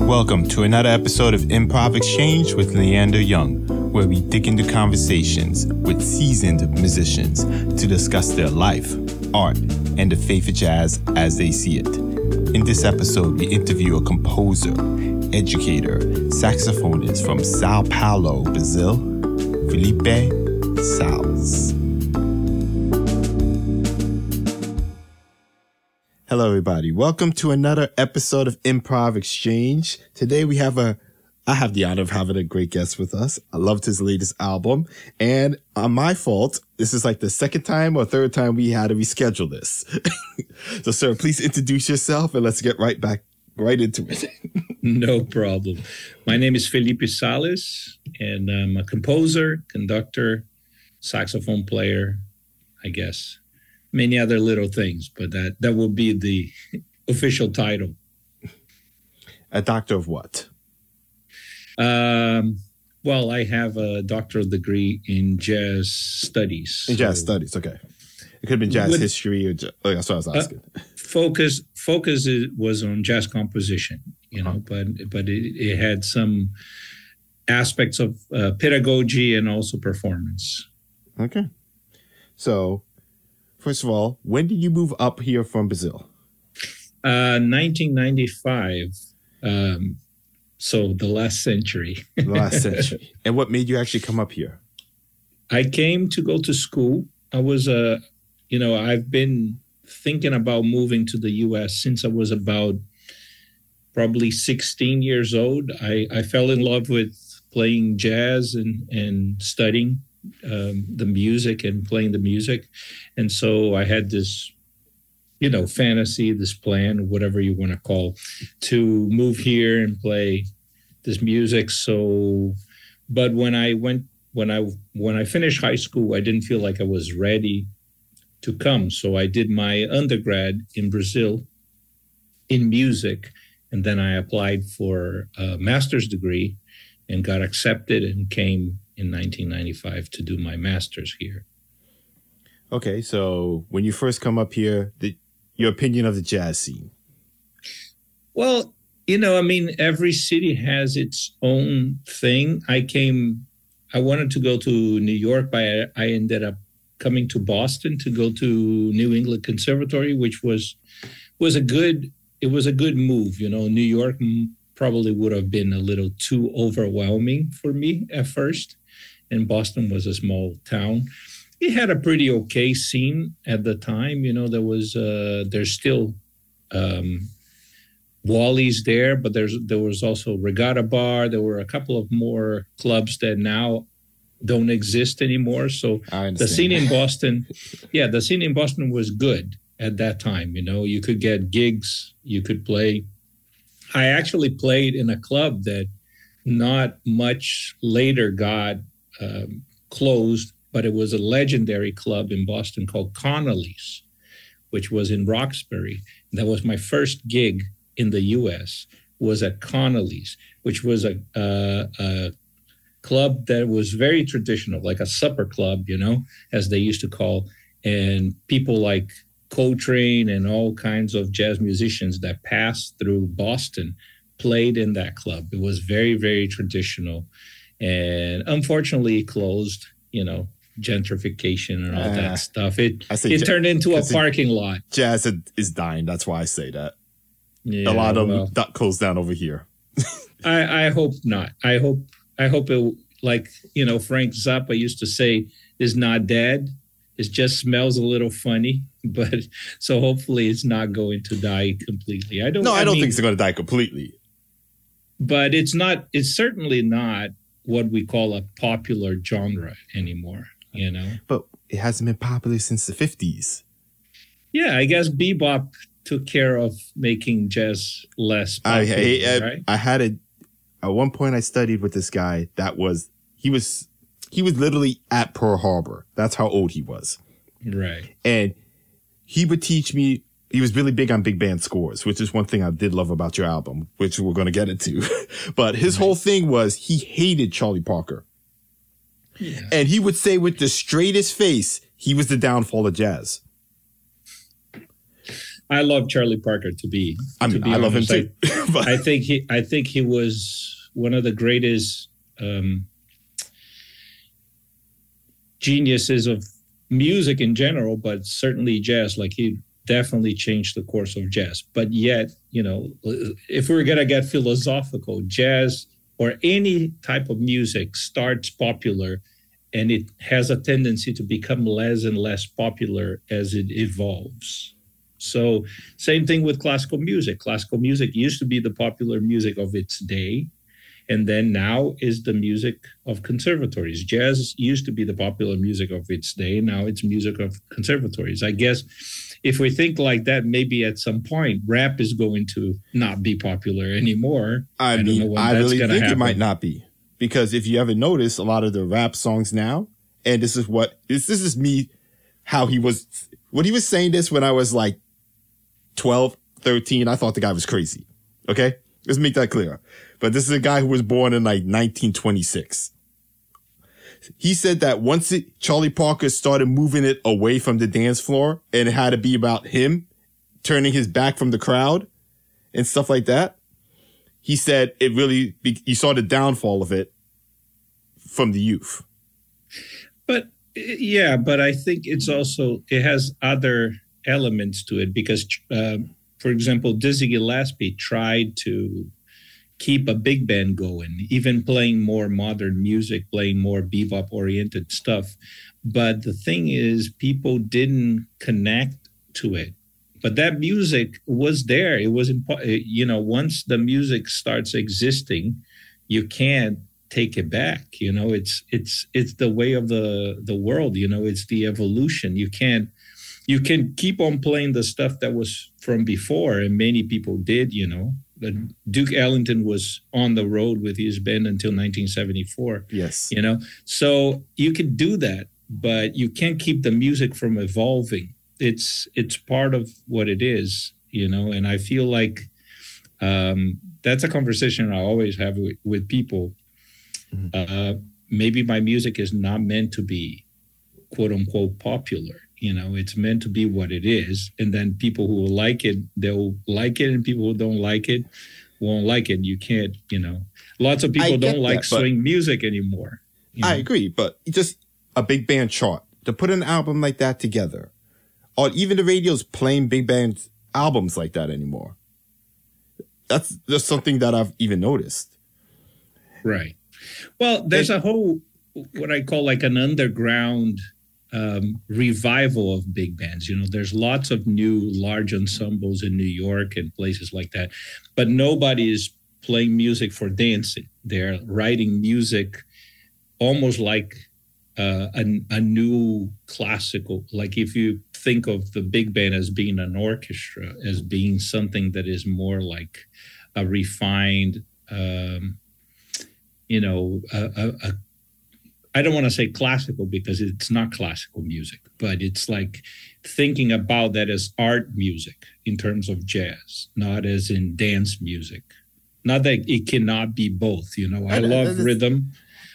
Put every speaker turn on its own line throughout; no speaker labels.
Welcome to another episode of Improv Exchange with Leander Young, where we dig into conversations with seasoned musicians to discuss their life, art, and the faith of jazz as they see it. In this episode, we interview a composer, educator, saxophonist from Sao Paulo, Brazil, Felipe Salles. Everybody. Welcome to another episode of Improv Exchange. Today we have a, I have the honor of having a great guest with us. I loved his latest album. And on my fault, this is like the second time or third time we had to reschedule this. so, sir, please introduce yourself and let's get right back, right into it.
no problem. My name is Felipe Salles, and I'm a composer, conductor, saxophone player, I guess many other little things, but that that will be the official title.
A doctor of what?
Um, well, I have a doctoral degree in jazz studies.
In jazz studies, okay. It could have been jazz history or oh, that's what I was uh, asking.
Uh, focus focus was on jazz composition, you know, uh-huh. but but it, it, had some aspects of uh, pedagogy and also performance.
Okay. So First of all, when did you move up here from Brazil?
Uh, 1995. Um, so the last century.
the last century. And what made you actually come up here?
I came to go to school. I was a, uh, you know, I've been thinking about moving to the U.S. since I was about probably 16 years old. I, I fell in love with playing jazz and, and studying um, the music and playing the music. And so I had this, you know, fantasy, this plan, whatever you want to call, to move here and play this music. So, but when I went, when I when I finished high school, I didn't feel like I was ready to come. So I did my undergrad in Brazil in music, and then I applied for a master's degree and got accepted and came in 1995 to do my master's here.
Okay, so when you first come up here, the, your opinion of the jazz scene?
Well, you know, I mean, every city has its own thing. I came, I wanted to go to New York, but I, I ended up coming to Boston to go to New England Conservatory, which was was a good it was a good move. You know, New York probably would have been a little too overwhelming for me at first and Boston was a small town. It had a pretty okay scene at the time. You know, there was uh, there's still um, Wally's there, but there's there was also Regatta Bar. There were a couple of more clubs that now don't exist anymore. So the scene in Boston, yeah, the scene in Boston was good at that time. You know, you could get gigs, you could play. I actually played in a club that not much later got um, closed, but it was a legendary club in Boston called Connolly's, which was in Roxbury. That was my first gig in the U.S. was at Connolly's, which was a, a, a club that was very traditional, like a supper club, you know, as they used to call, and people like Coltrane and all kinds of jazz musicians that passed through Boston played in that club. It was very, very traditional and unfortunately it closed. You know, gentrification and all uh, that stuff. It it turned into a parking lot.
Jazz is dying. That's why I say that. Yeah, a lot of well, that closed down over here.
I I hope not. I hope I hope it like you know Frank Zappa used to say is not dead. It just smells a little funny, but so hopefully it's not going to die completely. I don't.
No, I, I don't mean, think it's going to die completely.
But it's not. It's certainly not what we call a popular genre anymore, you know.
But it hasn't been popular since the 50s.
Yeah, I guess bebop took care of making jazz less popular, I, I, right?
I had a at one point I studied with this guy that was he was he was literally at Pearl Harbor. That's how old he was.
Right.
And he would teach me he was really big on big band scores, which is one thing I did love about your album, which we're going to get into. but his whole thing was he hated Charlie Parker. Yeah. And he would say with the straightest face, he was the downfall of jazz.
I love Charlie Parker to be.
I mean,
to be
I love him too.
I, I think he. I think he was one of the greatest um, geniuses of music in general, but certainly jazz. Like he definitely changed the course of jazz. But yet, you know, if we're gonna get philosophical, jazz or any type of music starts popular and it has a tendency to become less and less popular as it evolves. So, same thing with classical music. Classical music used to be the popular music of its day, and then now is the music of conservatories. Jazz used to be the popular music of its day, now it's music of conservatories. I guess if we think like that, maybe at some point rap is going to not be popular anymore.
I,
don't know
mean, I really think it might not be because if you haven't noticed, a lot of the rap songs now, and this is what this, this is me, how he was when he was saying this when I was like 12, 13, I thought the guy was crazy. Okay, let's make that clear. But this is a guy who was born in like 1926. He said that once it, Charlie Parker started moving it away from the dance floor and it had to be about him turning his back from the crowd and stuff like that, he said it really, you saw the downfall of it from the youth.
But yeah, but I think it's also it has other elements to it because, uh, for example, Dizzy Gillespie tried to keep a big band going, even playing more modern music, playing more bebop oriented stuff. But the thing is, people didn't connect to it. But that music was there. It was, impo- eh, you know, once the music starts existing, you can't take it back you know it's it's it's the way of the the world you know it's the evolution you can't you can keep on playing the stuff that was from before and many people did you know but duke ellington was on the road with his band until 1974
Yes.
you know? So you could do that but you can't keep the music from evolving. It's it's part of what it is you know? And i feel like um that's a conversation i always have with, with people. Uh, maybe my music is not meant to be quote unquote popular. You know, it's meant to be what it is. And then people who will like it, they'll like it. And people who don't like it won't like it. You can't, you know, lots of people don't like
that, but-
swing music anymore. you
I agree, but just a big band chart to put an album like that together, or even the radio's playing big band albums like that anymore. That's just something that I've even noticed.
Right. Well, there's a whole what I call like an underground um, revival of big bands. You know, there's lots of new large ensembles in New York and places like that, but nobody is playing music for dancing. They're writing music almost like uh, a, a new classical. Like if you think of the big band as being an orchestra, as being something that is more like a refined. Um, you know, a, a, a, I don't want to say classical because it's not classical music, but it's like thinking about that as art music in terms of jazz, not as in dance music. Not that it cannot be both. You know, I
I- I-
uh,
love
rhythm.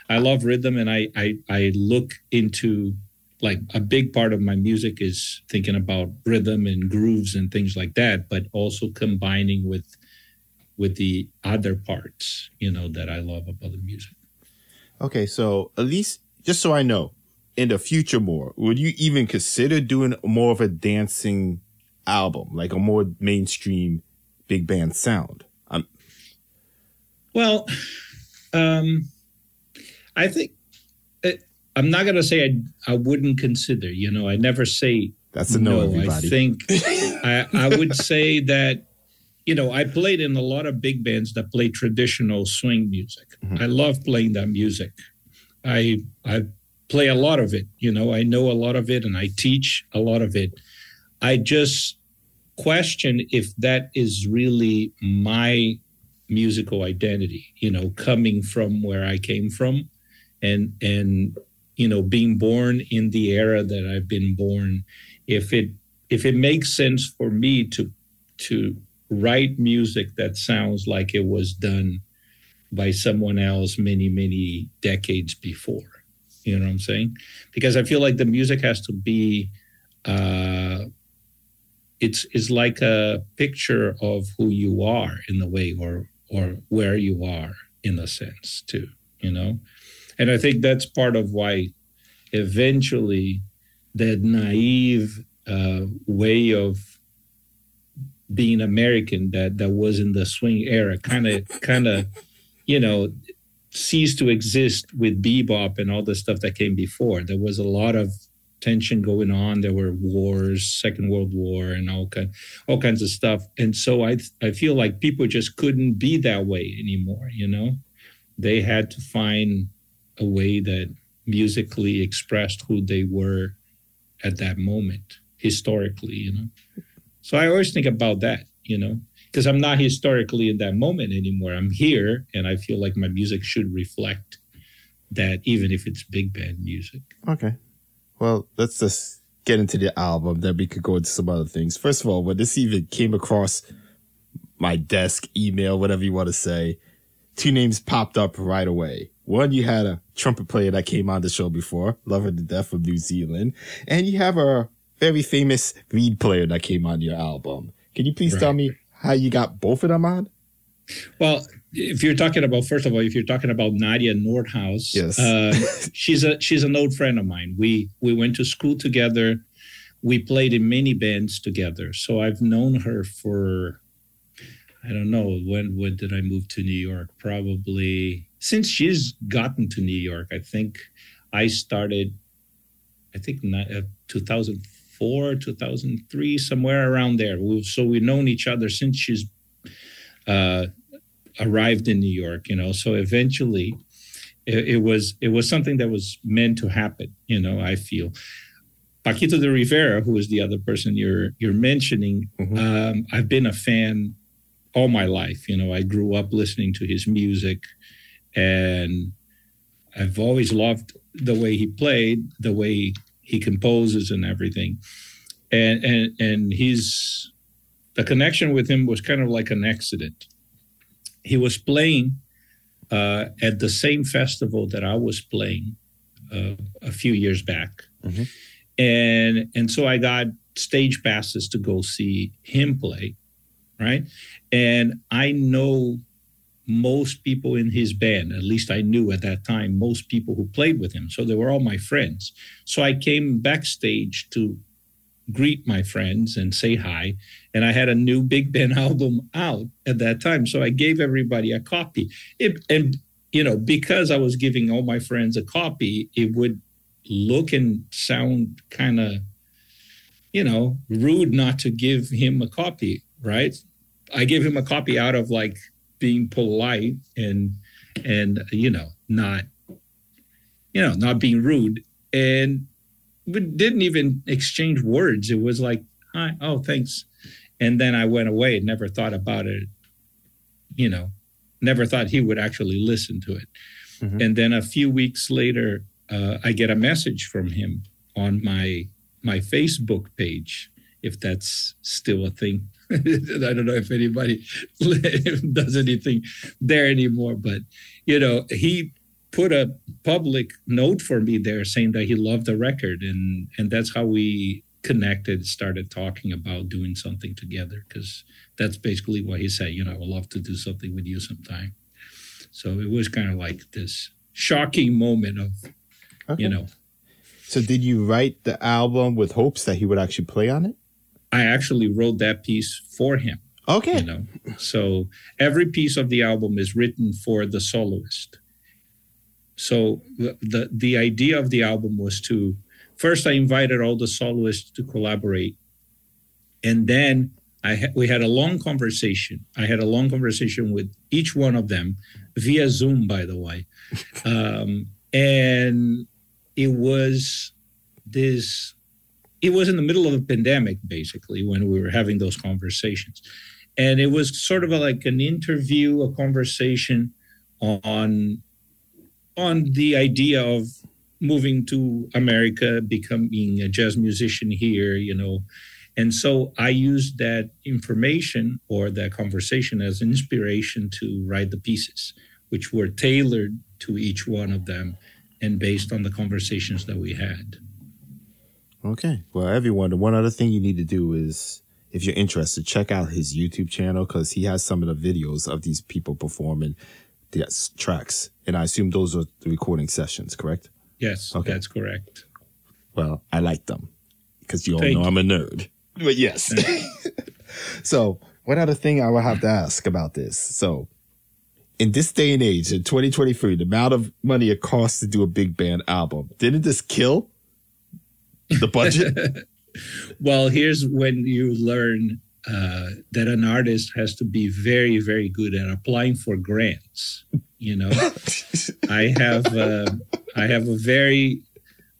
I love rhythm, and I, I I look into like a big part of my music is thinking about rhythm and grooves and things like that, but also combining with with the other parts, you know, that I love about the music.
Okay, so at least just so I know, in the future more, would you even consider doing more of a dancing album, like a more mainstream big band sound? Um,
Well, um, I think it, I'm not going to say I, I wouldn't consider, you know, I never say
that's a no,
no.
everybody.
I think I, I would say that, you know, I played in a lot of big bands that play traditional swing music.
Mhm.
I love playing that music. I I play a lot of it. You know, I know a lot of it, and I teach a lot of it. I just question if that is really my musical identity. You know, coming from where I came from, and and you know, being born in the era that I've been born. If it if it makes sense for me to to write music that sounds like it was done by someone else many many decades before. You know what i'm saying? Because i feel like the music has to be uh it's it's like a picture of who you are in a way or or where you are in a sense too you know? And i think that's part of why eventually that naive uh, way of being american that that was in the swing era kind of kind of you know ceased to exist with bebop and all the stuff that came before there was a lot of tension going on. There were wars, Second World War, and all kind, all kinds of stuff. And so I, I feel like people just couldn't be that way anymore. You know, they had to find a way that musically expressed who they were at that moment historically. You know, so I always think about that. You know, because I'm not historically in that moment anymore. I'm here, and I feel like my music should reflect that, even if it's big band music.
Okay. Well, let's just get into the album. Then we could go into some other things. First of all, when this even came across my desk, email, whatever you want to say, two names popped up right away. One, you had a trumpet player that came on the show before, Love Her to Death from New Zealand. And you have a very famous reed player that came on your album. Can you please right. tell me how you got both of them on?
Well, if you're talking about first of all, if you're talking about Nadje Noordhuis,
yes,
uh, she's a she's an old friend of mine. We we went to school together. We played in many bands together. So I've known her for I don't know when when did I move to New York? Probably since she's gotten to New York. I think I started. I think uh, 2004, 2003, somewhere around there. So we've known each other since she's uh, arrived in New York, you know. So eventually, it, it, was it was something that was meant to happen, you know. I feel. Paquito D'Rivera, who is the other person you're you're mentioning, mm-hmm. um, I've been a fan all my life. You know, I grew up listening to his music, and I've always loved the way he played, the way he composes, and everything. And and and he's the connection with him was kind of like an accident he was playing uh, at the same festival that I was playing uh, a few years back, mm-hmm. and and so I got stage passes to go see him play, right? And I know most people in his band, at least I knew at that time, most people who played with him. So they were all my friends. So I came backstage to greet my friends and say hi. And I had a new big band album out at that time. So I gave everybody a copy. It, and, you know, because I was giving all my friends a copy, it would look and sound kind of, you know, rude not to give him a copy, right? I gave him a copy out of like being polite and, and, you know, not, you know, not being rude. And we didn't even exchange words. It was like, hi, oh, thanks. And then I went away and never thought about it, you know, never thought he would actually listen to it. Mm-hmm. And then a few weeks later, uh, I get a message from him on my my Facebook page, if that's still a thing. I don't know if anybody does anything there anymore, but you know, he put a public note for me there saying that he loved the record and and that's how we connected started talking about doing something together because that's basically what he said you know i would love to do something with you sometime. So it was kind of like this shocking moment of okay. you know.
So did you write the album with hopes that he would actually play on it
i actually wrote that piece for him
okay
you know so every piece of the album is written for the soloist so the, the, the idea of the album was to first I invited all the soloists to collaborate, and then I ha- we had a long conversation. I had a long conversation with each one of them via Zoom, by the way, um, and it was this. It was in the middle of a pandemic, basically, when we were having those conversations, and it was sort of a, like an interview, a conversation on on the idea of moving to America, becoming a jazz musician here, you know. And so I used that information or that conversation as inspiration to write the pieces, which were tailored to each one of them and based on the conversations that we had.
Okay. Well, everyone, the one other thing you need to do is if you're interested, check out his YouTube channel because he has some of the videos of these people performing the uh, tracks. And I assume those are the recording sessions, correct?
Yes, okay. that's correct.
Well, I like them because you all Thank know you. I'm a nerd. But yes. so, what other thing I would have to ask about this? So, in this day and age, in 2023, the amount of money it costs to do a big band album, didn't this kill the budget?
well, here's when you learn uh, that an artist has to be very, very good at applying for grants. You know, I have uh, I have a very,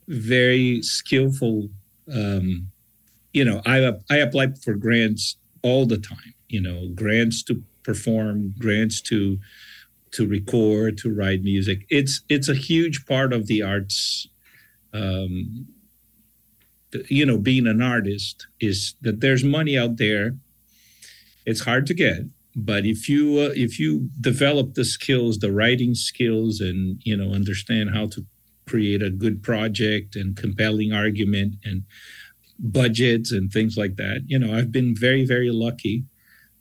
very skillful. Um, you know, I I apply for grants all the time. You know, grants to perform, grants to to record, to write music. It's it's a huge part of the arts um, you know being an artist is that there's money out there. It's hard to get but if you uh, if you develop the skills the writing skills and you know understand how to create a good project and compelling argument and budgets and things like that you know i've been very very lucky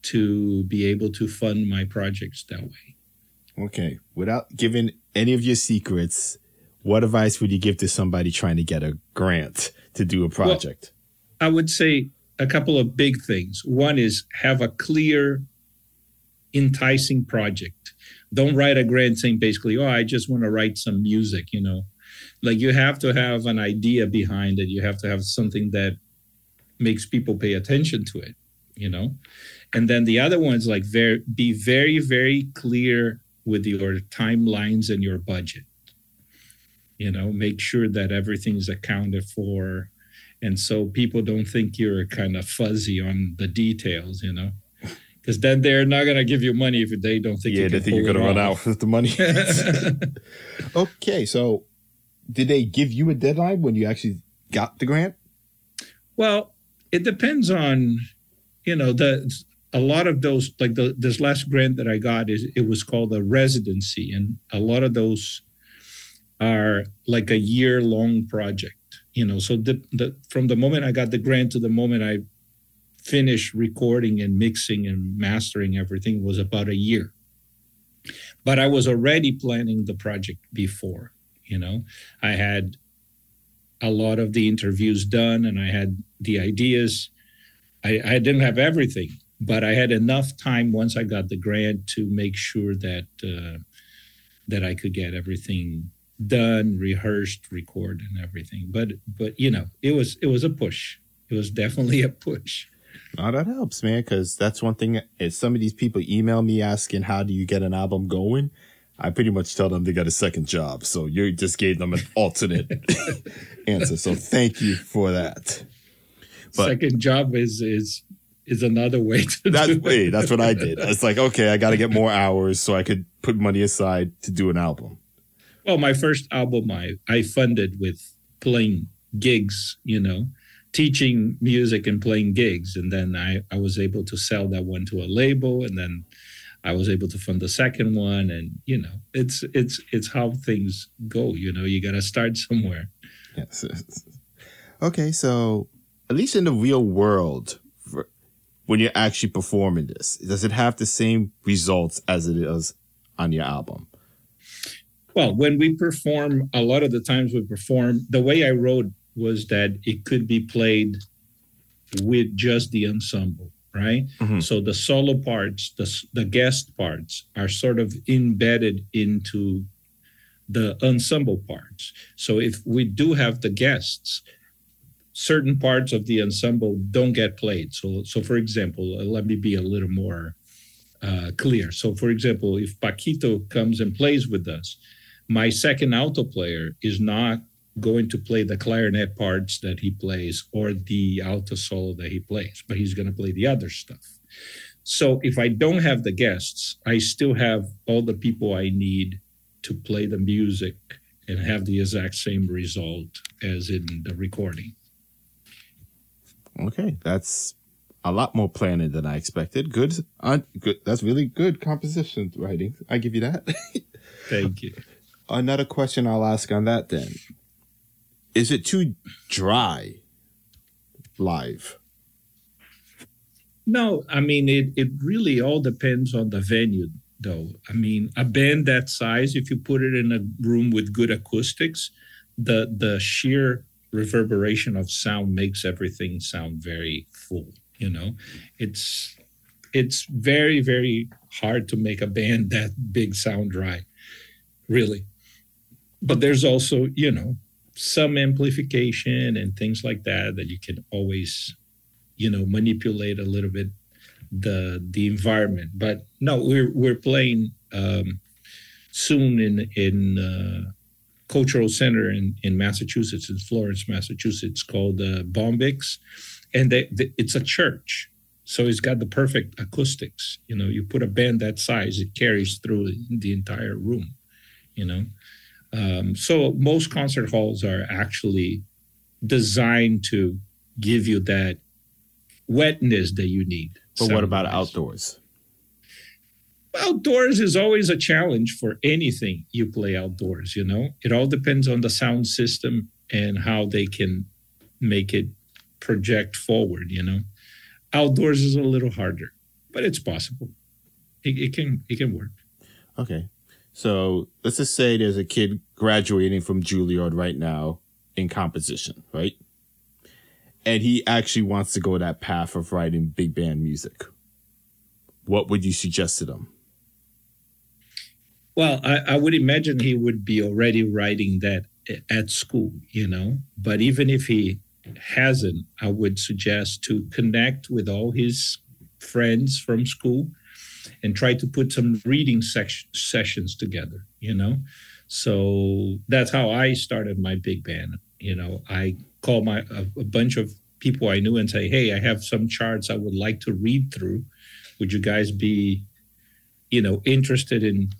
to be able to fund my projects that way.
Okay. Without giving any of your secrets what advice would you give to somebody trying to get a grant to do a project?
Well, I would say a couple of big things. One is have a clear, enticing project. Don't write a grant saying basically, oh, I just want to write some music, you know. Like you have to have an idea behind it. You have to have something that makes people pay attention to it, you know. And then the other one's like very be very, very clear with your timelines and your budget you know make sure that everything's accounted for. And so people don't think you're kind of fuzzy on the details you know because then they're not going to give you money if they don't think
yeah they think you're going to run out with the money. Okay so did they give you a deadline when you actually got the grant?
Well it depends on you know the a lot of those like the this last grant that i got is it was called a residency. And a lot of those are like a year long project you know? So the, the from the moment i got the grant to the moment i finished recording and mixing and mastering everything was about a year. But i was already planning the project before you know? I had a lot of the interviews done and i had the ideas. I, I didn't have everything but i had enough time once i got the grant to make sure that uh, that i could get everything done, rehearsed, record, and everything. But but you know, it was it was a push. It was definitely a push.
Oh, that helps, man. Because that's one thing. If some of these people email me asking how do you get an album going, I pretty much tell them they got a second job. So you just gave them an alternate answer. So thank you for that.
But second job is is is another way to
that's way that's what I did. It's like okay, I got to get more hours so I could put money aside to do an album.
Well, my first album I, I funded with playing gigs, you know, teaching music and playing gigs. And then I, I was able to sell that one to a label and then I was able to fund the second one. And, you know, it's it's it's how things go, you know, you gotta start somewhere.
Yes. Okay, so at least in the real world, when you're actually performing this, does it have the same results as it is on your album?
Well, when we perform, a lot of the times we perform, the way I wrote was that it could be played with just the ensemble, right? Mm-hmm. So the solo parts, the, the guest parts are sort of embedded into the ensemble parts. So if we do have the guests, certain parts of the ensemble don't get played. So, so for example, let me be a little more uh, clear. So, for example, if Paquito comes and plays with us, my second alto player is not going to play the clarinet parts that he plays or the alto solo that he plays, but he's going to play the other stuff. So if I don't have the guests, I still have all the people I need to play the music and have the exact same result as in the recording.
Okay, that's a lot more planning than I expected. Good, uh, good. That's really good composition writing. I give you that.
Thank you
another question I'll ask on that then. Is it too dry live?
No, I mean it. It really all depends on the venue, though. I mean, a band that size, if you put it in a room with good acoustics, the the sheer reverberation of sound makes everything sound very full. You know, it's it's very very hard to make a band that big sound dry, really. But there's also you know some amplification and things like that that you can always you know manipulate a little bit the the environment. But no we're we're playing um, soon in in uh, cultural center in in massachusetts in florence massachusetts called uh, Bombyx and they, they, it's a church. So it's got the perfect acoustics. You know you put a band that size it carries through the entire room you know um, so most concert halls are actually designed to give you that wetness that you need.
But what about outdoors?
Outdoors is always a challenge for anything you play outdoors, you know? It all depends on the sound system and how they can make it project forward, you know? Outdoors is a little harder, but it's possible. It, it can it can work.
Okay. So let's just say there's a kid graduating from Juilliard right now in composition, right? And he actually wants to go that path of writing big band music. What would you suggest to them?
Well, I, I would imagine he would be already writing that at school, you know. But even if he hasn't, I would suggest to connect with all his friends from school and try to put some reading sessions together, you know? So that's how I started my big band. You know, I call my a, a bunch of people I knew and say, "Hey, I have some charts I would like to read through. Would you guys be, you know, interested in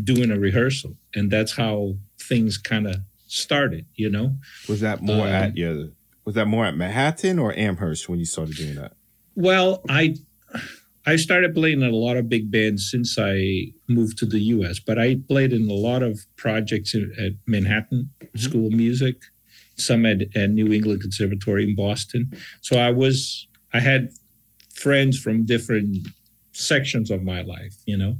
doing a rehearsal?" And that's how things kind of started. You know,
was that more um, at your was that more at Manhattan or Amherst when you started doing that?
Well, I I started playing in a lot of big bands since I moved to the U.S. But I played in a lot of projects at Manhattan mm-hmm. School of Music, some at, at New England Conservatory in Boston. So I was I had friends from different sections of my life, you know,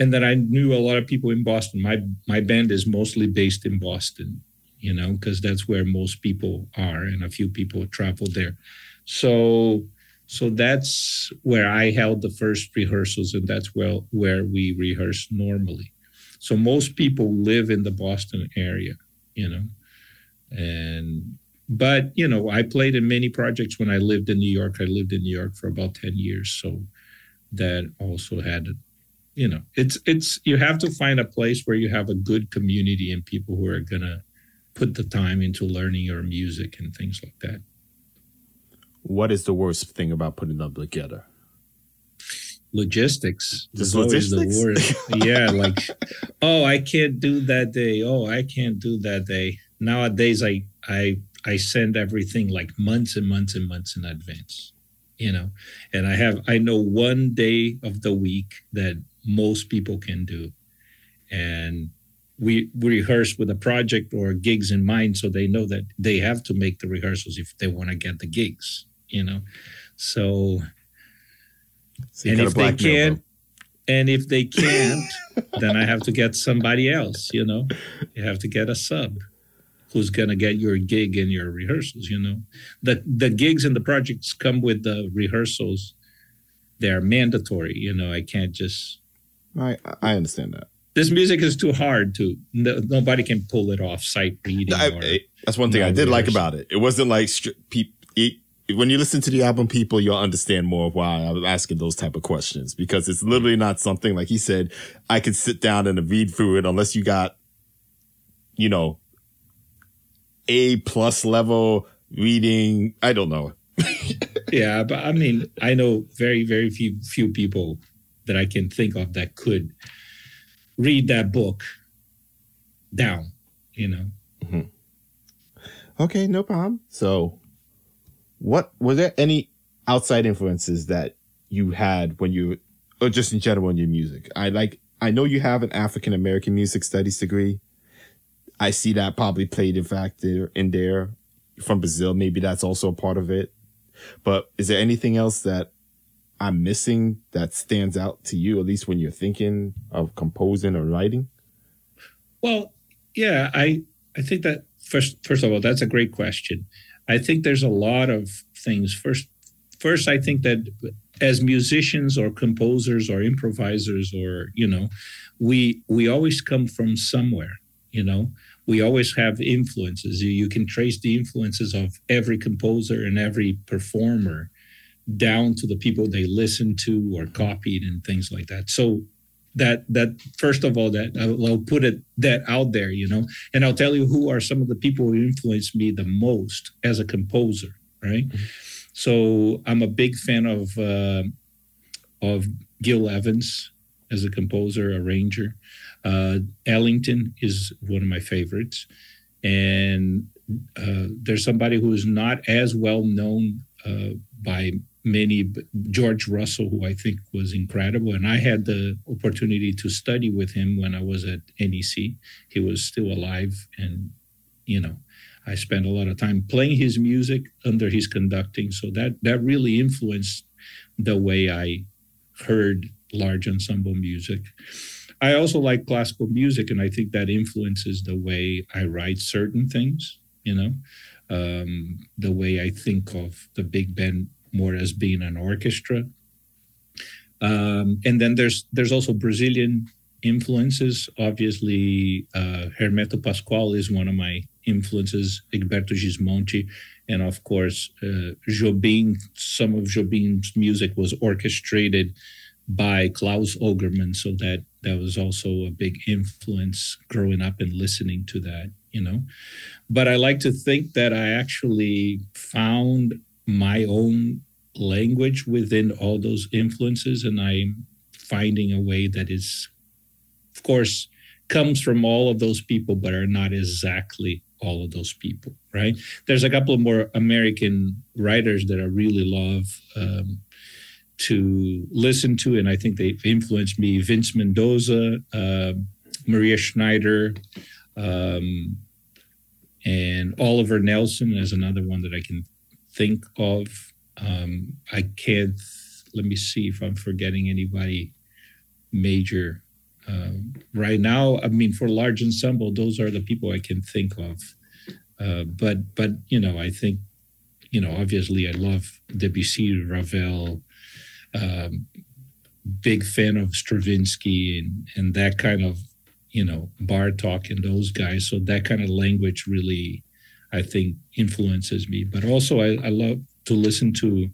and then I knew a lot of people in Boston. My my band is mostly based in Boston, you know, because that's where most people are, and a few people travel there. So so that's where I held the first rehearsals, and that's where, where we rehearse normally. So most people live in the Boston area, you know. And but you know, I played in many projects when I lived in New York. I lived in New York for about 10 years. So that also had you know, it's it's you have to find a place where you have a good community and people who are gonna put the time into learning your music and things like that
what is the worst thing about putting them together?
Logistics. Just logistics? the worst. yeah, like, oh, I can't do that day. Oh, I can't do that day. Nowadays, I I I send everything like months and months and months in advance. You know, and I have I know one day of the week that most people can do, and we, we rehearse with a project or gigs in mind so they know that they have to make the rehearsals if they want to get the gigs you know. So, so and if they can't, and if they can't, then I have to get somebody else. You know, you have to get a sub who's going to get your gig and your rehearsals. You know, the the gigs and the projects come with the rehearsals. They're mandatory. You know, I can't just.
I I understand that
this music is too hard to no, nobody can pull it off sight reading. I, eh,
that's one thing I did like about it. It wasn't like pe- it, when you listen to the album, people, you'll understand more why I'm asking those type of questions because it's literally not something like he said. I could sit down and read through it unless you got, you know, a plus level reading. I don't know.
yeah, but I mean, I know very, very few few people that I can think of that could read that book down. You know.
Mm-hmm. Okay, no problem. So what were there any outside influences that you had when you or just in general in your music? I like I know you have an African American music studies degree. I see that probably played in fact there in there from Brazil. Maybe that's also a part of it. But is there anything else that I'm missing that stands out to you, at least when you're thinking of composing or writing?
Well, yeah, I I think that first first of all, that's a great question. I think there's a lot of things. First, first, I think that as musicians or composers or improvisers or you know, we we always come from somewhere. You know, we always have influences. You can trace the influences of every composer and every performer down to the people they listened to or copied and things like that. So that that first of all that I'll, I'll put it that out there, you know, and I'll tell you who are some of the people who influenced me the most as a composer, right? Mm-hmm. So I'm a big fan of uh, of Gil Evans as a composer, arranger. Uh, Ellington is one of my favorites, and uh, there's somebody who is not as well known uh, by many, George Russell, who I think was incredible, and I had the opportunity to study with him when I was at NEC. He was still alive, and you know, I spent a lot of time playing his music under his conducting, so that that really influenced the way I heard large ensemble music. I also like classical music, and I think that influences the way I write certain things. You know, um, the way I think of the big band more as being an orchestra. Um, and then there's there's also Brazilian influences. Obviously, uh, Hermeto Pascoal is one of my influences. Egberto Gismonti, and of course uh, Jobim. Some of Jobim's music was orchestrated by Claus Ogerman, so that that was also a big influence growing up and listening to that, you know. But I like to think that I actually found my own language within all those influences, and I'm finding a way that is, of course, comes from all of those people, but are not exactly all of those people, right? There's a couple of more American writers that I really love. Um, to listen to, and I think they've influenced me. Vince Mendoza, uh, Maria Schneider, um, and Oliver Nelson is another one that I can think of. Um, I can't. Let me see if I'm forgetting anybody major um, right now. I mean, for large ensemble, those are the people I can think of. Uh, but but you know, I think you know, obviously, I love Debussy, Ravel, um, big fan of Stravinsky and and that kind of you know Bartok and those guys. So that kind of language really, I think, influences me. But also, I, I love to listen to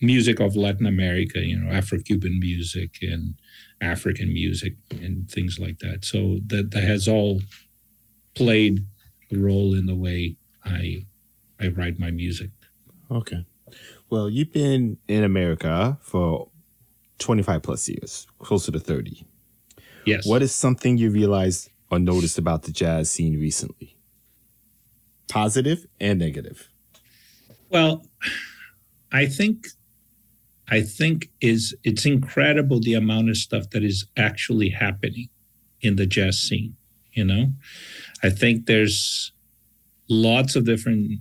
music of Latin America. You know, Afro-Cuban music and African music and things like that. So that that has all played a role in the way I I write my music.
Okay. Well, you've been in America for 25 plus years, closer to 30.
Yes.
What is something you realized or noticed about the jazz scene recently? Positive and negative.
Well, I think I think is it's incredible the amount of stuff that is actually happening in the jazz scene, you know? I think there's lots of different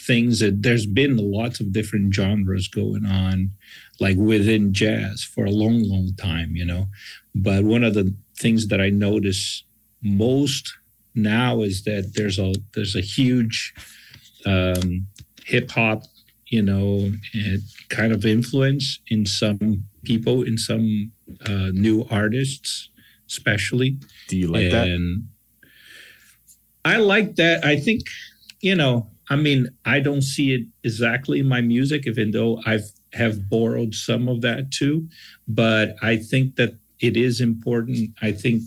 things that there's been lots of different genres going on like within jazz for a long long time you know but one of the things that i notice most now is that there's a there's a huge um, hip hop you know kind of influence in some people in some uh, new artists especially
do you like and that
i like that i think you know I mean, I don't see it exactly in my music, even though I've have borrowed some of that too. But I think that it is important. I think,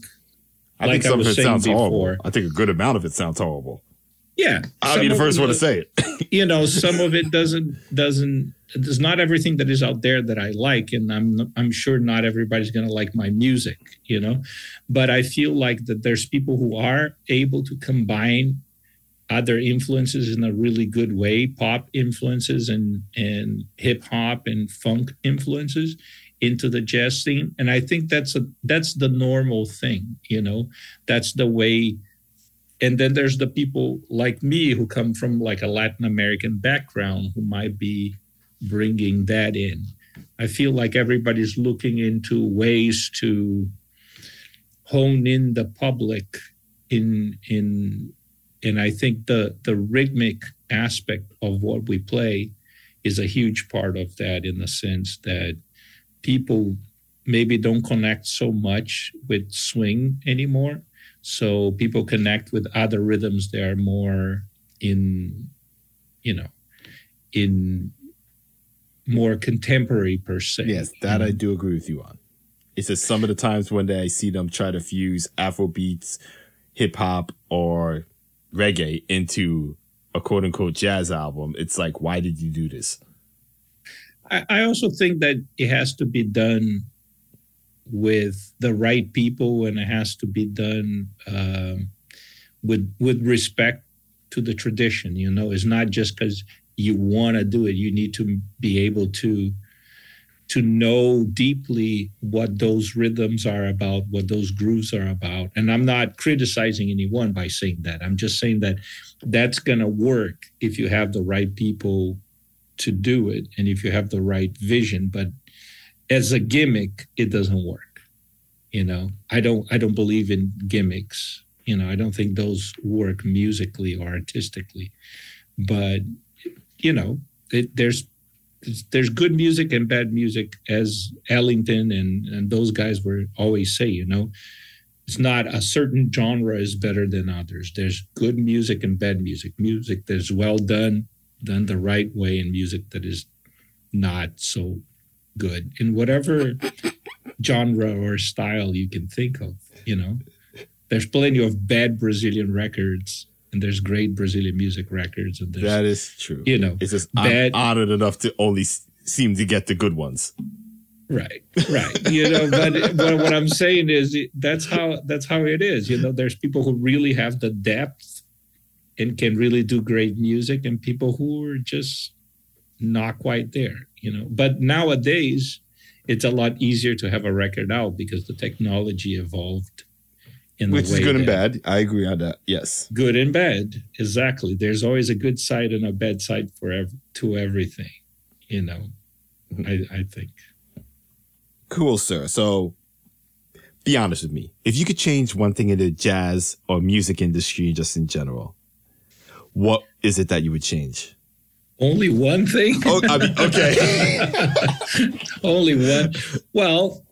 I like think some I of it sounds before, horrible. I think a good amount of it sounds horrible.
Yeah,
I'll be the first one to say it.
you know, some of it doesn't doesn't. There's not everything that is out there that I like, and I'm I'm sure not everybody's going to like my music. You know, but I feel like that there's people who are able to combine other influences in a really good way pop influences and and hip hop and funk influences into the jazz scene and i think that's a that's the normal thing you know that's the way and then there's the people like me who come from like a latin american background who might be bringing that in. I feel like everybody's looking into ways to hone in the public in in and I think the the rhythmic aspect of what we play is a huge part of that in the sense that people maybe don't connect so much with swing anymore so people connect with other rhythms that are more in you know in more contemporary per se
Yes, that I do agree with you on. It's just some of the times when I see them try to fuse Afro beats, hip hop, or reggae into a quote unquote jazz album. It's like, why did you do this?
I, also think that it has to be done with the right people and it has to be done um, with with respect to the tradition you know? It's not just because you want to do it you need to be able to to know deeply what those rhythms are about what those grooves are about. And i'm not criticizing anyone by saying that. I'm just saying that that's going to work if you have the right people to do it and if you have the right vision but as a gimmick it doesn't work you know? I don't i don't believe in gimmicks you know? I don't think those work musically or artistically but you know it, there's there's good music and bad music as ellington and and those guys were always say you know? It's not a certain genre is better than others. There's good music and bad music. Music that's well done done the right way in music that is not so good in whatever genre or style you can think of you know there's plenty of bad brazilian records and there's great brazilian music records and there's
That is true.
you know
It's just
bad-
I'm honored enough to only seem to get the good ones.
right right you know but, but what i'm saying is that's how that's how it is you know there's people who really have the depth and can really do great music and people who are just not quite there you know but nowadays it's a lot easier to have a record out because the technology evolved in the
Which
is
good and bad. I agree on that. Yes.
good and bad exactly there's always a good side and a bad side for ev- to everything you know
Mhm.
I, I think
Cool, sir. So be honest with me. If you could change one thing in the jazz or music industry just in general, what is it that you would change?
only one thing
Oh, I mean, okay.
only one well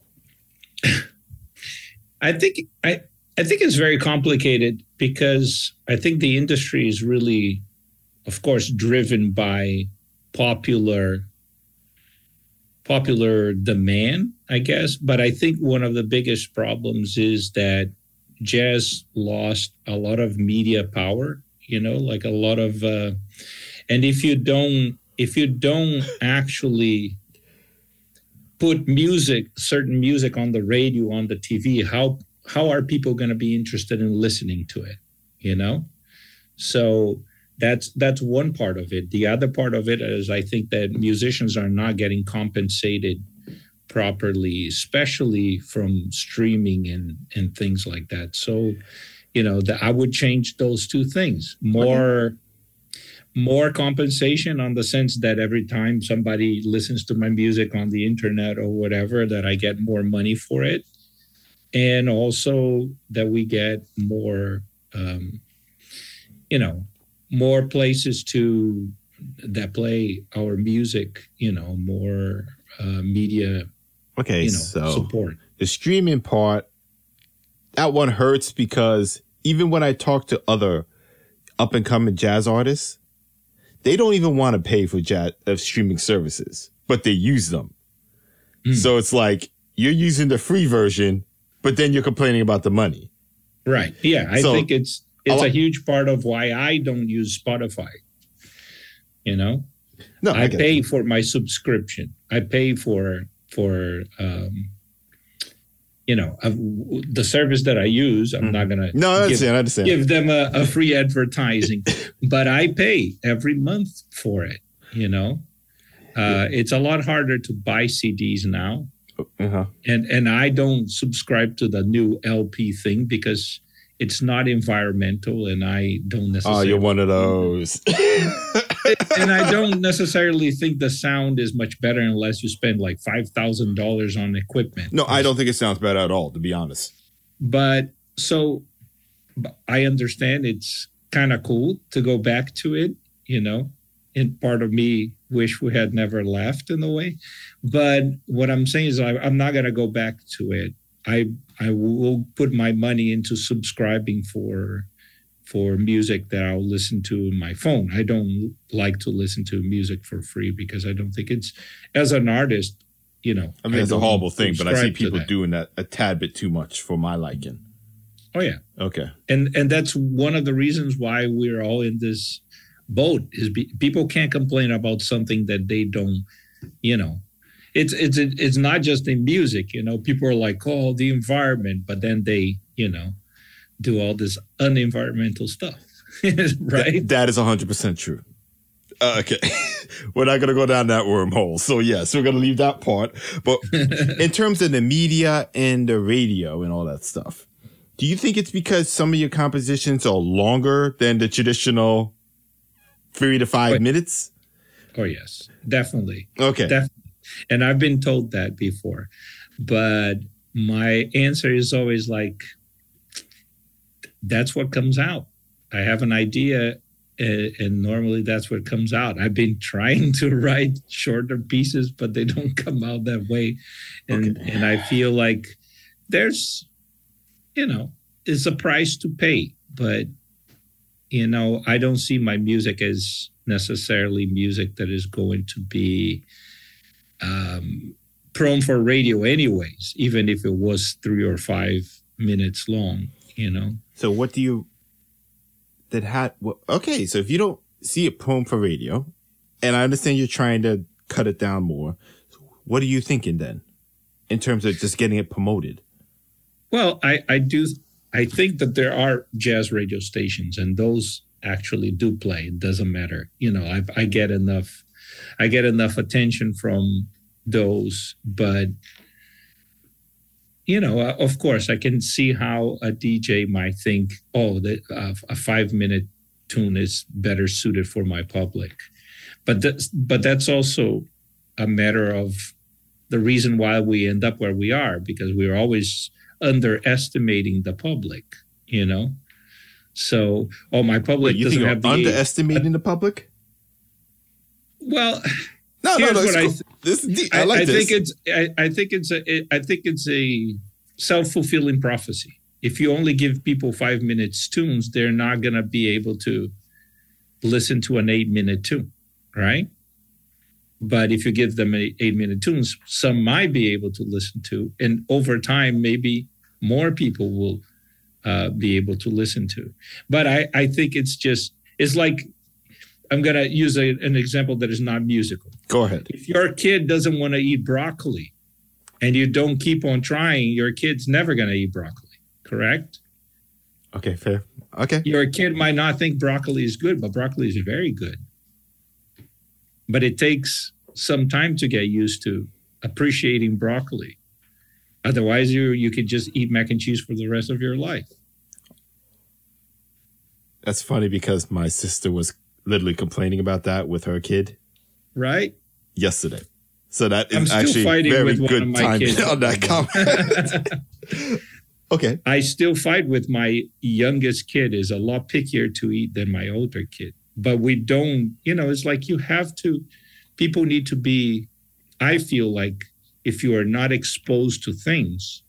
i think i i think it's very complicated because i think the industry is really of course driven by popular popular demand i guess but i think one of the biggest problems is that jazz lost a lot of media power you know like a lot of uh and if you don't if you don't actually put music certain music on the radio on the tv how how are people going to be interested in listening to it you know? So that's that's one part of it. The other part of it is i think that musicians are not getting compensated properly especially from streaming and and things like that. So you know that i would change those two things. More more compensation on the sense that every time somebody listens to my music on the internet or whatever that i get more money for it. And also that we get more um, you know more places to that play our music you know more uh, media
Okay,
you know
so
support.
the streaming part, that one hurts because even when I talk to other up and coming jazz artists, they don't even want to pay for jazz uh, streaming services, but they use them.
Mm.
So it's like you're using the free version, but then you're complaining about the money.
right yeah i
So,
think it's it's
a
a huge part of why i don't use spotify you know
No, I,
I pay for my subscription. I pay for for um, you know the service that I use. I'm not gonna
No, I
give.
I understand.
give them a, a free advertising, but I pay every month for it. You know, uh, it's a lot harder to buy CDs now,
Uh-huh.
and and I don't subscribe to the new LP thing because it's not environmental, and I don't necessarily.
Oh, you're one of those.
and I don't necessarily think the sound is much better unless you spend like five thousand dollars on equipment.
No, I don't think it sounds bad at all, to be honest.
But so I understand it's kind of cool to go back to it, you know. And part of me wish we had never left in a way. But what I'm saying is I, I'm not gonna go back to it. I I will put my money into subscribing for for music that I'll listen to in my phone. I don't like to listen to music for free because I don't think it's as an artist, you know.
I mean, it's a horrible thing, but I see people
that.
doing that a tad bit too much for my liking.
Oh yeah.
Okay.
and and that's one of the reasons why we're all in this boat is be, people can't complain about something that they don't you know it's it's it's not just in music you know people are like oh the environment but then they you know do all this unenvironmental stuff right
Th- that is 100% true. Uh, okay. we're not going to go down that wormhole. So, yes, we're going to leave that part. But in terms of the media and the radio and all that stuff, do you think it's because some of your compositions are longer than the traditional three to five minutes?
oh yes definitely
Okay.
Definitely. And I've been told that before. But my answer is always like, that's what comes out. I have an idea, uh, and normally that's what comes out. I've been trying to write shorter pieces, but they don't come out that way. And,
Okay.
and I feel like there's, you know, it's a price to pay. But, you know, I don't see my music as necessarily music that is going to be um, prone for radio anyways even if it was three or five minutes long you know?
So, what do you, that had, well, okay, so if you don't see it prone for radio, and I understand you're trying to cut it down more, what are you thinking then in terms of just getting it promoted?
well i i do i think that there are jazz radio stations and those actually do play. It doesn't matter. You know i i get enough i get enough attention from those but you know uh, of course i can see how a dj might think oh that uh, a 5 minute tune is better suited for my public but that's but that's also a matter of the reason why we end up where we are because we're always underestimating the public you know so oh my public
Wait, you
doesn't
think
have
you're
the
underestimating the public?
well
No, no,
Here's
no.
what I
cool.
th-
this is deep.
I,
I like
I
this.
think it's I, I think it's a it- I think it's a self-fulfilling prophecy. If you only give people five minutes tunes, they're not gonna be able to listen to an eight-minute tune, right? But if you give them a eight-minute tunes, some might be able to listen to, and over time, maybe more people will uh, be able to listen to. But I, I think it's just it's like I'm gonna use a, an example that is not musical
Go ahead.
if your kid doesn't want to eat broccoli and you don't keep on trying, your kid's never going to eat broccoli, correct?
Okay, fair. Okay.
Your kid might not think broccoli is good, but broccoli is very good. But it takes some time to get used to appreciating broccoli. Otherwise, you you could just eat mac and cheese for the rest of your life,
That's funny because my sister was literally complaining about that with her kid
right?
yesterday. So that is actually very good timing on that comment. okay.
I still fight with my youngest kid is a lot pickier to eat than my older kid. But we don't, you know, it's like you have to people need to be I feel like if you are not exposed to things,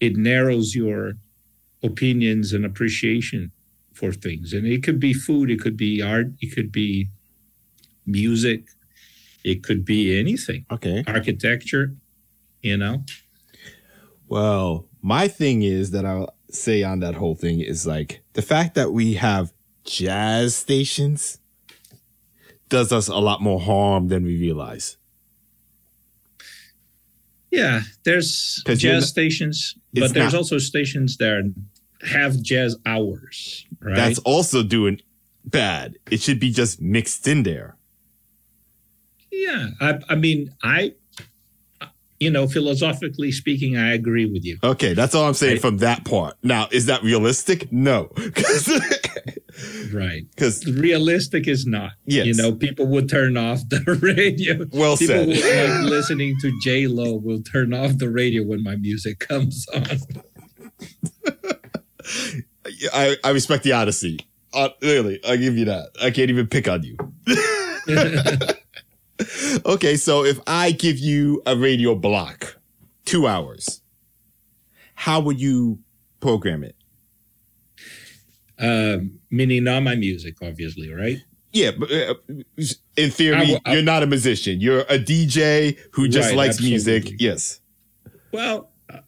it narrows your opinions and appreciation for things. And it could be food, it could be art, it could be music, it could be anything.
Okay.
Architecture, you know.
Well, my thing is that I'll say on that whole thing is like the fact that we have jazz stations does us a lot more harm than we realize.
Yeah, there's jazz
not-
stations, but there's
not-
also stations that have jazz hours, right?
That's also doing bad. It should be just mixed in there.
Yeah, I, I mean, I, you know, philosophically speaking, I agree with you.
Okay, that's all I'm saying
Right.
from that part. Now, is that realistic? No.
right.
Because
realistic is not.
Yes.
You know, people would turn off the radio.
Well
people
said.
like listening to J Lo will turn off the radio when my music comes on.
I, I respect the Odyssey. Uh, really, I give you that. I can't even pick on you. Okay, so if I give you a radio block, two hours, how would you program it?
um, meaning not my music, obviously, right?
Yeah, but uh, in theory,
I
you're not a musician. You're a DJ who just
Right,
likes music. Yes.
Well, uh,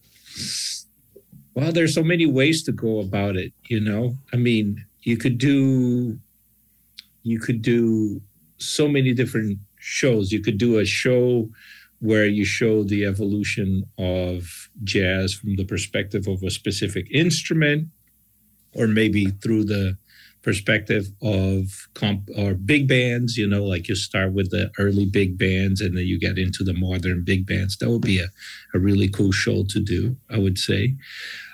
well, there's so many ways to go about it. You know, I mean, you could do, you could do so many different shows. You could do a show where you show the evolution of jazz from the perspective of a specific instrument, or maybe through the perspective of comp or big bands you know like you start with the early big bands and then you get into the modern big bands that would be a, a really cool show to do i would say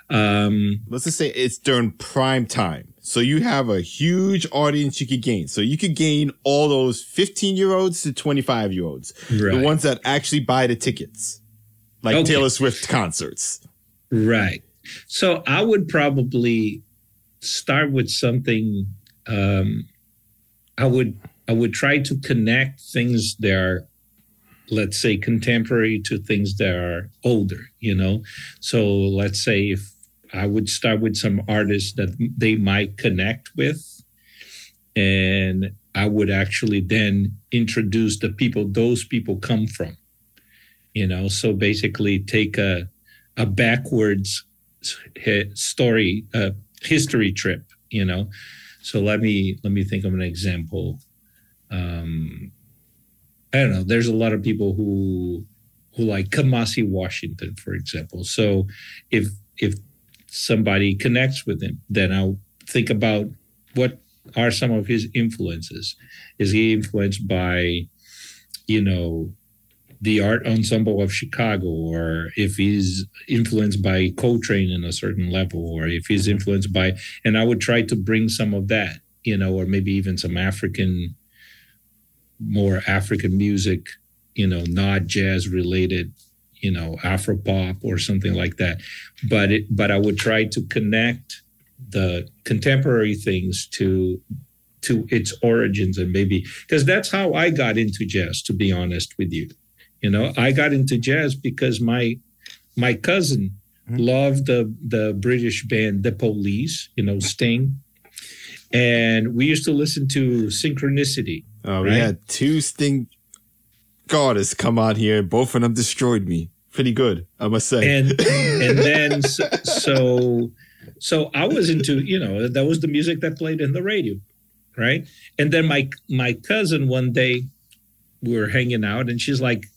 um
Let's just say it's during prime time. So you have a huge audience you could gain. So you could gain all those 15 year olds to 25 year olds, the ones that actually buy the tickets, like
Okay.
Taylor Swift concerts.
right so i would probably start with something um i would i would try to connect things that are let's say contemporary to things that are older you know so let's say if i would start with some artists that they might connect with. And i would actually then introduce the people those people come from you know? So basically take a a backwards story uh, history trip you know? So let me let me think of an example. Um i don't know. There's a lot of people who who like kamasi washington for example. So if if somebody connects with him then i'll think about what are some of his influences. Is he influenced by you know the art ensemble of Chicago, or if he's influenced by Coltrane in a certain level, or if he's influenced by, and I would try to bring some of that, you know, or maybe even some African, more African music, you know, not jazz related, you know, Afro pop or something like that. But it, but I would try to connect the contemporary things to to its origins and maybe because that's how I got into jazz to be honest with you you know I got into jazz because my my cousin
Mhm.
loved the the British band The Police you know Sting and we used to listen to Synchronicity
Oh, we
Right.
had two Sting goddess come out here. Both of them destroyed me. Pretty good, I must say.
and and then so, so so I was into you know that was the music that played in the radio, right? And then my my cousin one day we were hanging out and she's like,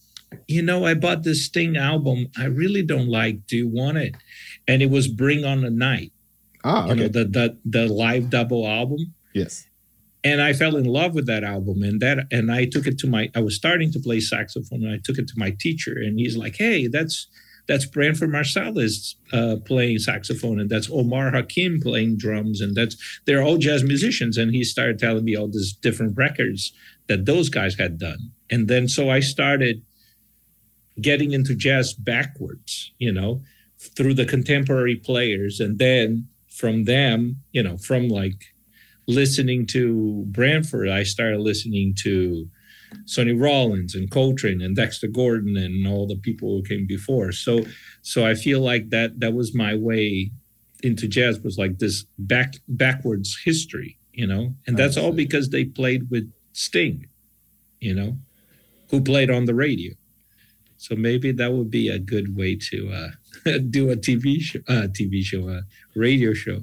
you know, I bought this Sting album. I really don't like. Do you want it? And it was Bring on the Night,
ah,
you know,
okay.
the the the live double album
yes.
And I fell in love with that album and that and I took it to my I was starting to play saxophone and I took it to my teacher and he's like hey that's that's Branford Marsalis uh, playing saxophone and that's Omar Hakim playing drums and that's they're all jazz musicians. And he started telling me all these different records that those guys had done. And then so I started getting into jazz backwards you know through the contemporary players and then from them you know from like listening to Branford, I started listening to Sonny Rollins and Coltrane and Dexter Gordon and all the people who came before. So, so I feel like that that was my way into jazz was like this back backwards history, you know, and that's all because they played with Sting, you know, who played on the radio. So maybe that would be a good way to uh, do a TV show, uh, TV show, a radio show.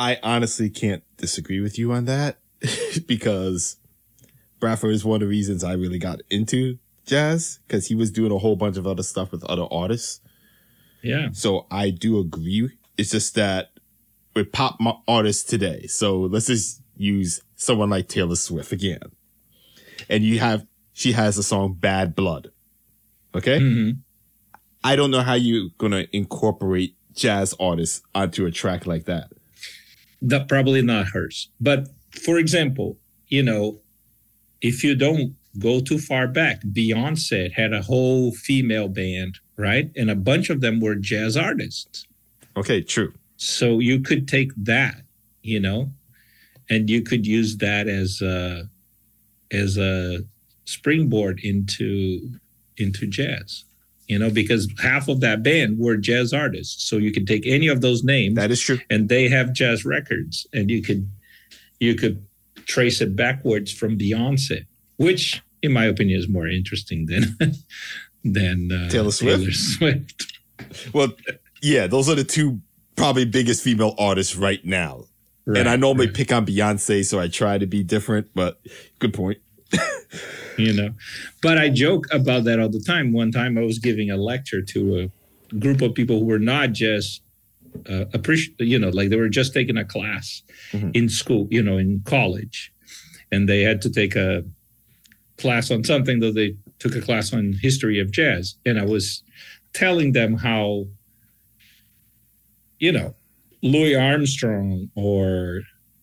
I honestly can't disagree with you on that because Branford is one of the reasons I really got into jazz because he was doing a whole bunch of other stuff with other artists.
Yeah.
So I do agree. It's just that with pop artists today, so let's just use someone like Taylor Swift again. And you have, she has the song Bad Blood. Okay.
Mhm.
I don't know how you're going to incorporate jazz artists onto a track like that.
That probably not hers. But for example, you know, if you don't go too far back, Beyonce had a whole female band, right? And a bunch of them were jazz artists.
Okay, true.
So you could take that, you know, and you could use that as a as a springboard into into jazz you know, because half of that band were jazz artists. So you could take any of those names.
That is true.
And they have jazz records, and you could you could trace it backwards from Beyonce, which, in my opinion, is more interesting than than uh,
Taylor Swift.
Taylor Swift.
Well, yeah, those are the two probably biggest female artists right now. and I normally
right.
pick on Beyonce, so I try to be different, but good point.
you know. But i joke about that all the time. One time i was giving a lecture to a group of people who were not just uh, appreciate you know like they were just taking a class
Mhm.
in school you know in college. And they had to take a class on something though they took a class on history of jazz. And i was telling them how you know louis armstrong or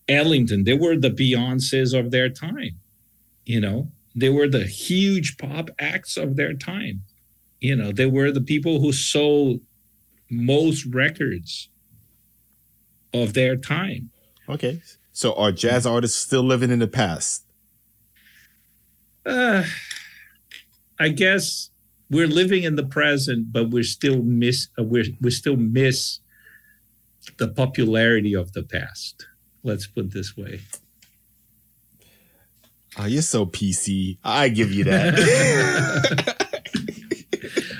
ellington they were the beyonces of their time you know they were the huge pop acts of their time you know they were the people who sold most records of their time
Okay. So are jazz artists still living in the past?
uh, i guess we're living in the present but we're still miss uh, we're, we still miss the popularity of the past let's put it this way
Oh, you're so PC. I give you that.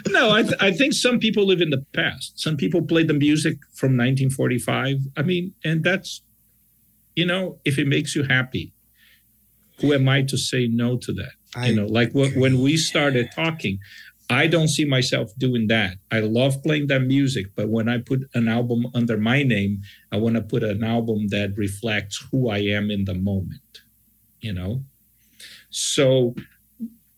no, I, th- I think some people live in the past. Some people play the music from 1945. I mean, and that's, you know, if it makes you happy, who am I to say no to that?
I-
you know, like wh- when we started talking, I don't see myself doing that. I love playing that music, but when I put an album under my name, I want to put an album that reflects who I am in the moment, you know? So,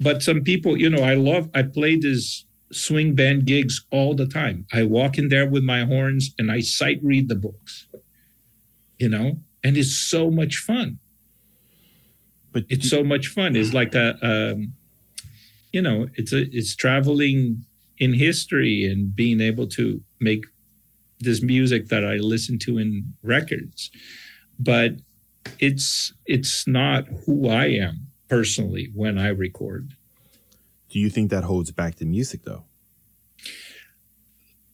but some people, you know, I love, I play these swing band gigs all the time. I walk in there with my horns and I sight read the books, you know, and it's so much fun.
but
It's so much fun. It's like a, um, you know, it's a, it's traveling in history and being able to make this music that I listen to in records, but it's it's not who I am personally when I record.
do you think that holds back the music though?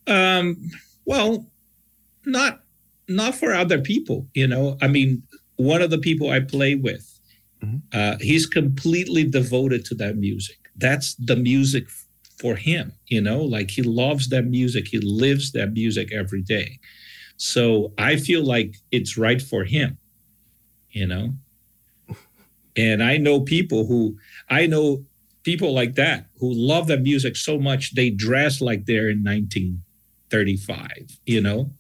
Um, well, not not for other people, you know. I mean, one of the people I play with,
Mhm.
uh, he's completely devoted to that music. That's the music for him, you know. Like he loves that music. He lives that music every day. So I feel like it's right for him, you know. And I know people who I know people like that who love that music so much they dress like they're in 1935, you know?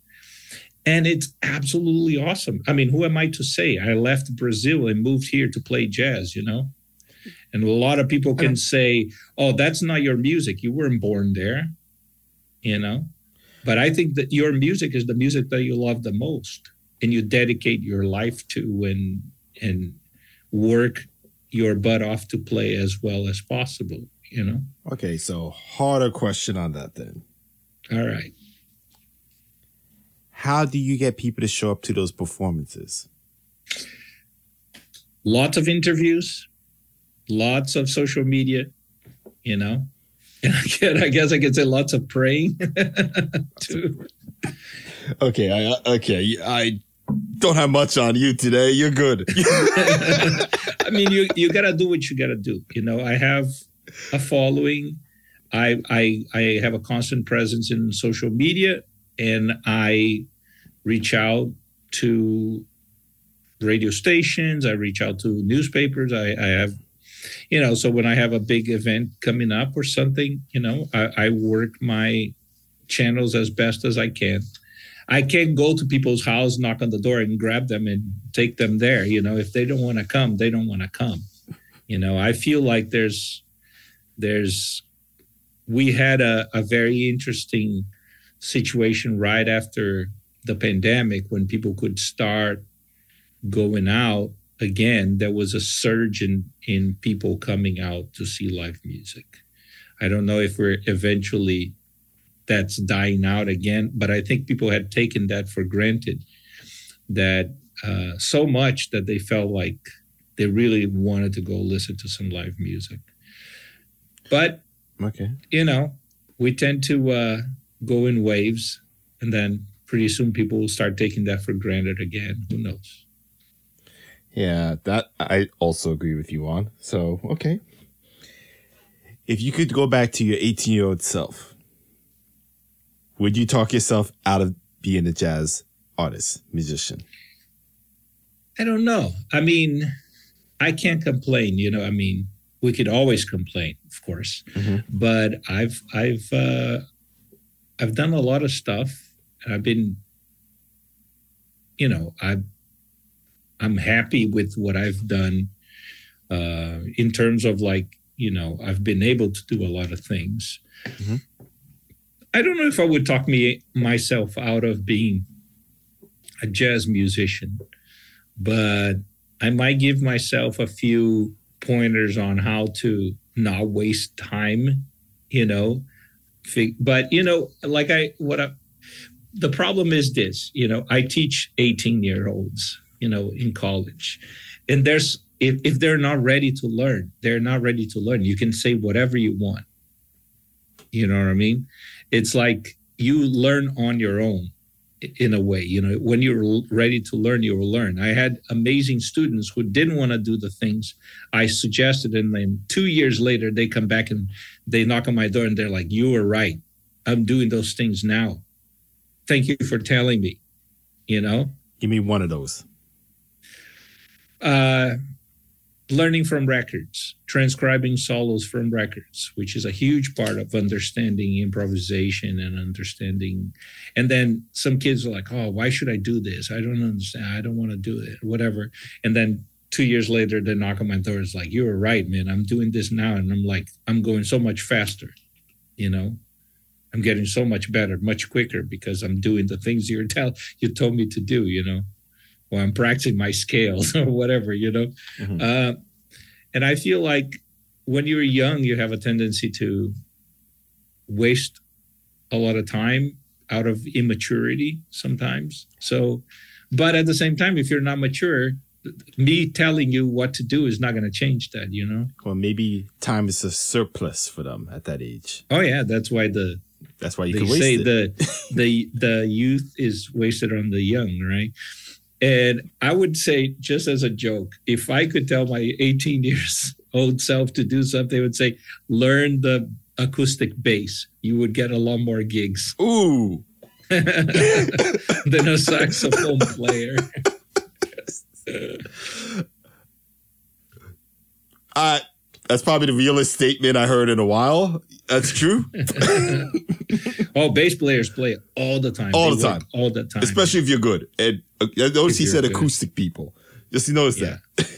And it's absolutely awesome. I mean, who am I to say? I left Brazil and moved here to play jazz, you know? And a lot of people can say, oh, that's not your music. You weren't born there, you know? But I think that your music is the music that you love the most and you dedicate your life to and and work your butt off to play as well as possible, you know?
Okay, so harder question on that then.
All right.
How do you get people to show up to those performances?
Lots of interviews, lots of social media, you know? And I, can, I guess I could say lots of praying too.
Okay, I okay, I don't have much on you today. You're good.
I mean, you you gotta do what you gotta do. You know, I have a following. I I I have a constant presence in social media, and I reach out to radio stations. I reach out to newspapers. I, I have, you know, so when I have a big event coming up or something, you know, I, I work my channels as best as I can. I can't go to people's house, knock on the door, and grab them and take them there. You know, if they don't want to come, they don't want to come. You know, I feel like there's there's we had a, a very interesting situation right after the pandemic when people could start going out again, there was a surge in, in people coming out to see live music. I don't know if we're eventually that's dying out again, but I think people had taken that for granted that uh, so much that they felt like they really wanted to go listen to some live music. But
okay,
you know, we tend to uh, go in waves, and then pretty soon people will start taking that for granted again. Who knows?
Yeah, that I also agree with you on. So, okay. If you could go back to your 18 year old self, would you talk yourself out of being a jazz artist, musician?
I don't know. I mean, I can't complain. You know, I mean, we could always complain, of course, mm-hmm. but I've I've uh, I've done a lot of stuff. I've been, you know, I I'm happy with what I've done uh, in terms of like you know I've been able to do a lot of things. Mm-hmm. I don't know if I would talk me myself out of being a jazz musician, but I might give myself a few pointers on how to not waste time, you know. But you know, like I what I, the problem is this, you know, I teach 18 year olds, you know, in college, and there's if, if they're not ready to learn, they're not ready to learn. You can say whatever you want. You know what I mean? it's like you learn on your own in a way you know when you're ready to learn you will learn. I had amazing students who didn't want to do the things i suggested and then two years later they come back and they knock on my door and they're like you were right. I'm doing those things now. Thank you for telling me you know?
Give me one of those?
Uh learning from records, transcribing solos from records, which is a huge part of understanding improvisation and understanding. And then some kids are like, oh, why should I do this? I don't understand. I don't want to do it, whatever. And then two years later, they knock on my door. It's like, you were right, man. I'm doing this now. And I'm like, I'm going so much faster, you know? I'm getting so much better, much quicker because I'm doing the things you tell you told me to do, you know or I'm practicing my scales or whatever, you know. Mm-hmm. Uh, and I feel like when you're young, you have a tendency to waste a lot of time out of immaturity sometimes. So, but at the same time, if you're not mature, me telling you what to do is not going to change that, you know?
Well, maybe time is a surplus for them at that age.
Oh, yeah. That's why the.
That's why you can say
the the the youth is wasted on the young, right? And I would say, just as a joke, if I could tell my 18 years old self to do something, I would say, learn the acoustic bass. You would get a lot more gigs.
Ooh.
than a saxophone player.
uh, that's probably the realest statement I heard in a while. That's true.
oh, bass players play all the time.
All they the time.
All the time.
Especially if you're good. And uh, notice he said good. acoustic people. Just notice yeah. that.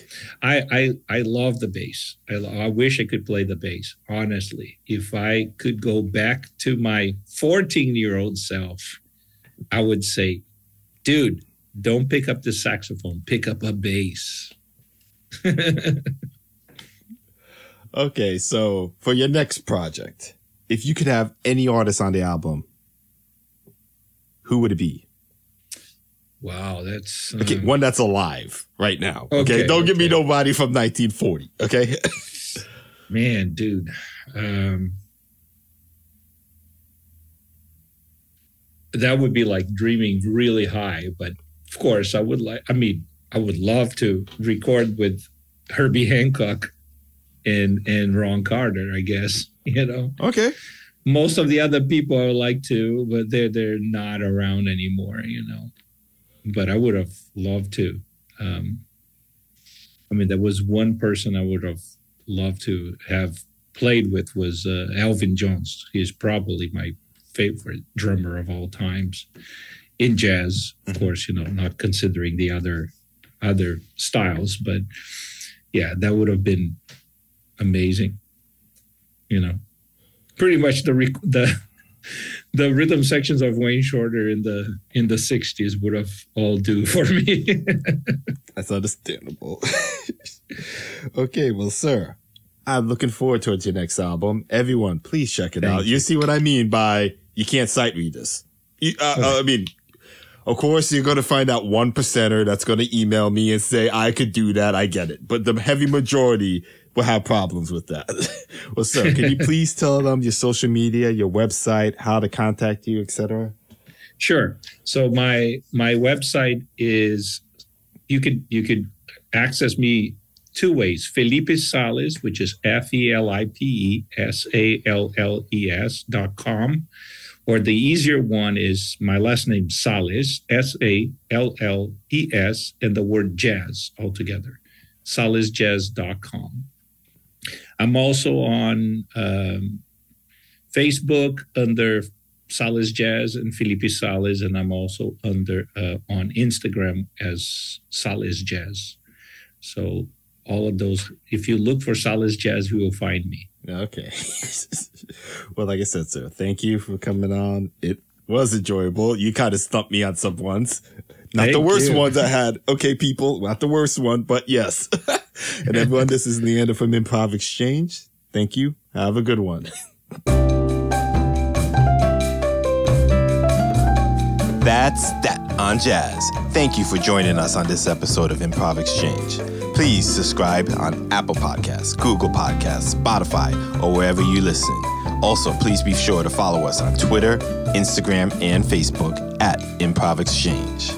I, I I love the bass. I, I wish I could play the bass. Honestly, if I could go back to my 14 year old self, I would say, dude, don't pick up the saxophone. Pick up a bass.
Okay, so for your next project, if you could have any artist on the album, who would it be?
Wow, that's uh...
okay. One that's alive right now. Okay, okay don't okay. give me nobody from 1940. Okay,
man, dude. Um, that would be like dreaming really high, but of course, I would like. I mean, I would love to record with Herbie Hancock and and Ron Carter, I guess. You know.
Okay.
Most of the other people I would like to, but they're they're not around anymore. You know. But I would have loved to. Um, I mean, there was one person I would have loved to have played with was uh, Elvin Jones. He's probably my favorite drummer of all times in jazz, of mm-hmm. course. You know, not considering the other other styles, but yeah, that would have been amazing. You know, pretty much the the the rhythm sections of Wayne Shorter in the in the '60s would have all do for me.
That's understandable. okay, well, sir, I'm looking forward towards your next album. Everyone, please check it Thank out. You. you. see what I mean by you can't sight read this. You, uh, okay. uh, I mean, of course, you're going to find out one percenter that's going to email me and say, I could do that. I get it. But the heavy majority will have problems with that. well, sir, can you please tell them your social media, your website, how to contact you, etc.?
Sure. So my my website is you could you could access me two ways. Felipe Salles, which is F E L I P E S A L L E S dot com. Or the easier one is my last name, Salles, S A L L E S, and the word jazz altogether, sallesjazz.com. I'm also on um, Facebook under Salles Jazz and Felipe Salles, and I'm also under uh, on Instagram as Salles Jazz. So all of those, if you look for Salles Jazz, you will find me.
Okay. well, like I said, sir, thank you for coming on. It was enjoyable. You kind of stumped me on some ones. Not thank the worst you. ones I had. Okay, people, not the worst one, but yes. and everyone, this is Leander from Improv Exchange. Thank you. Have a good one. That's that on jazz. Thank you for joining us on this episode of Improv Exchange. Please subscribe on Apple Podcasts, Google Podcasts, Spotify, or wherever you listen. Also, please be sure to follow us on Twitter, Instagram, and Facebook at Improv Exchange.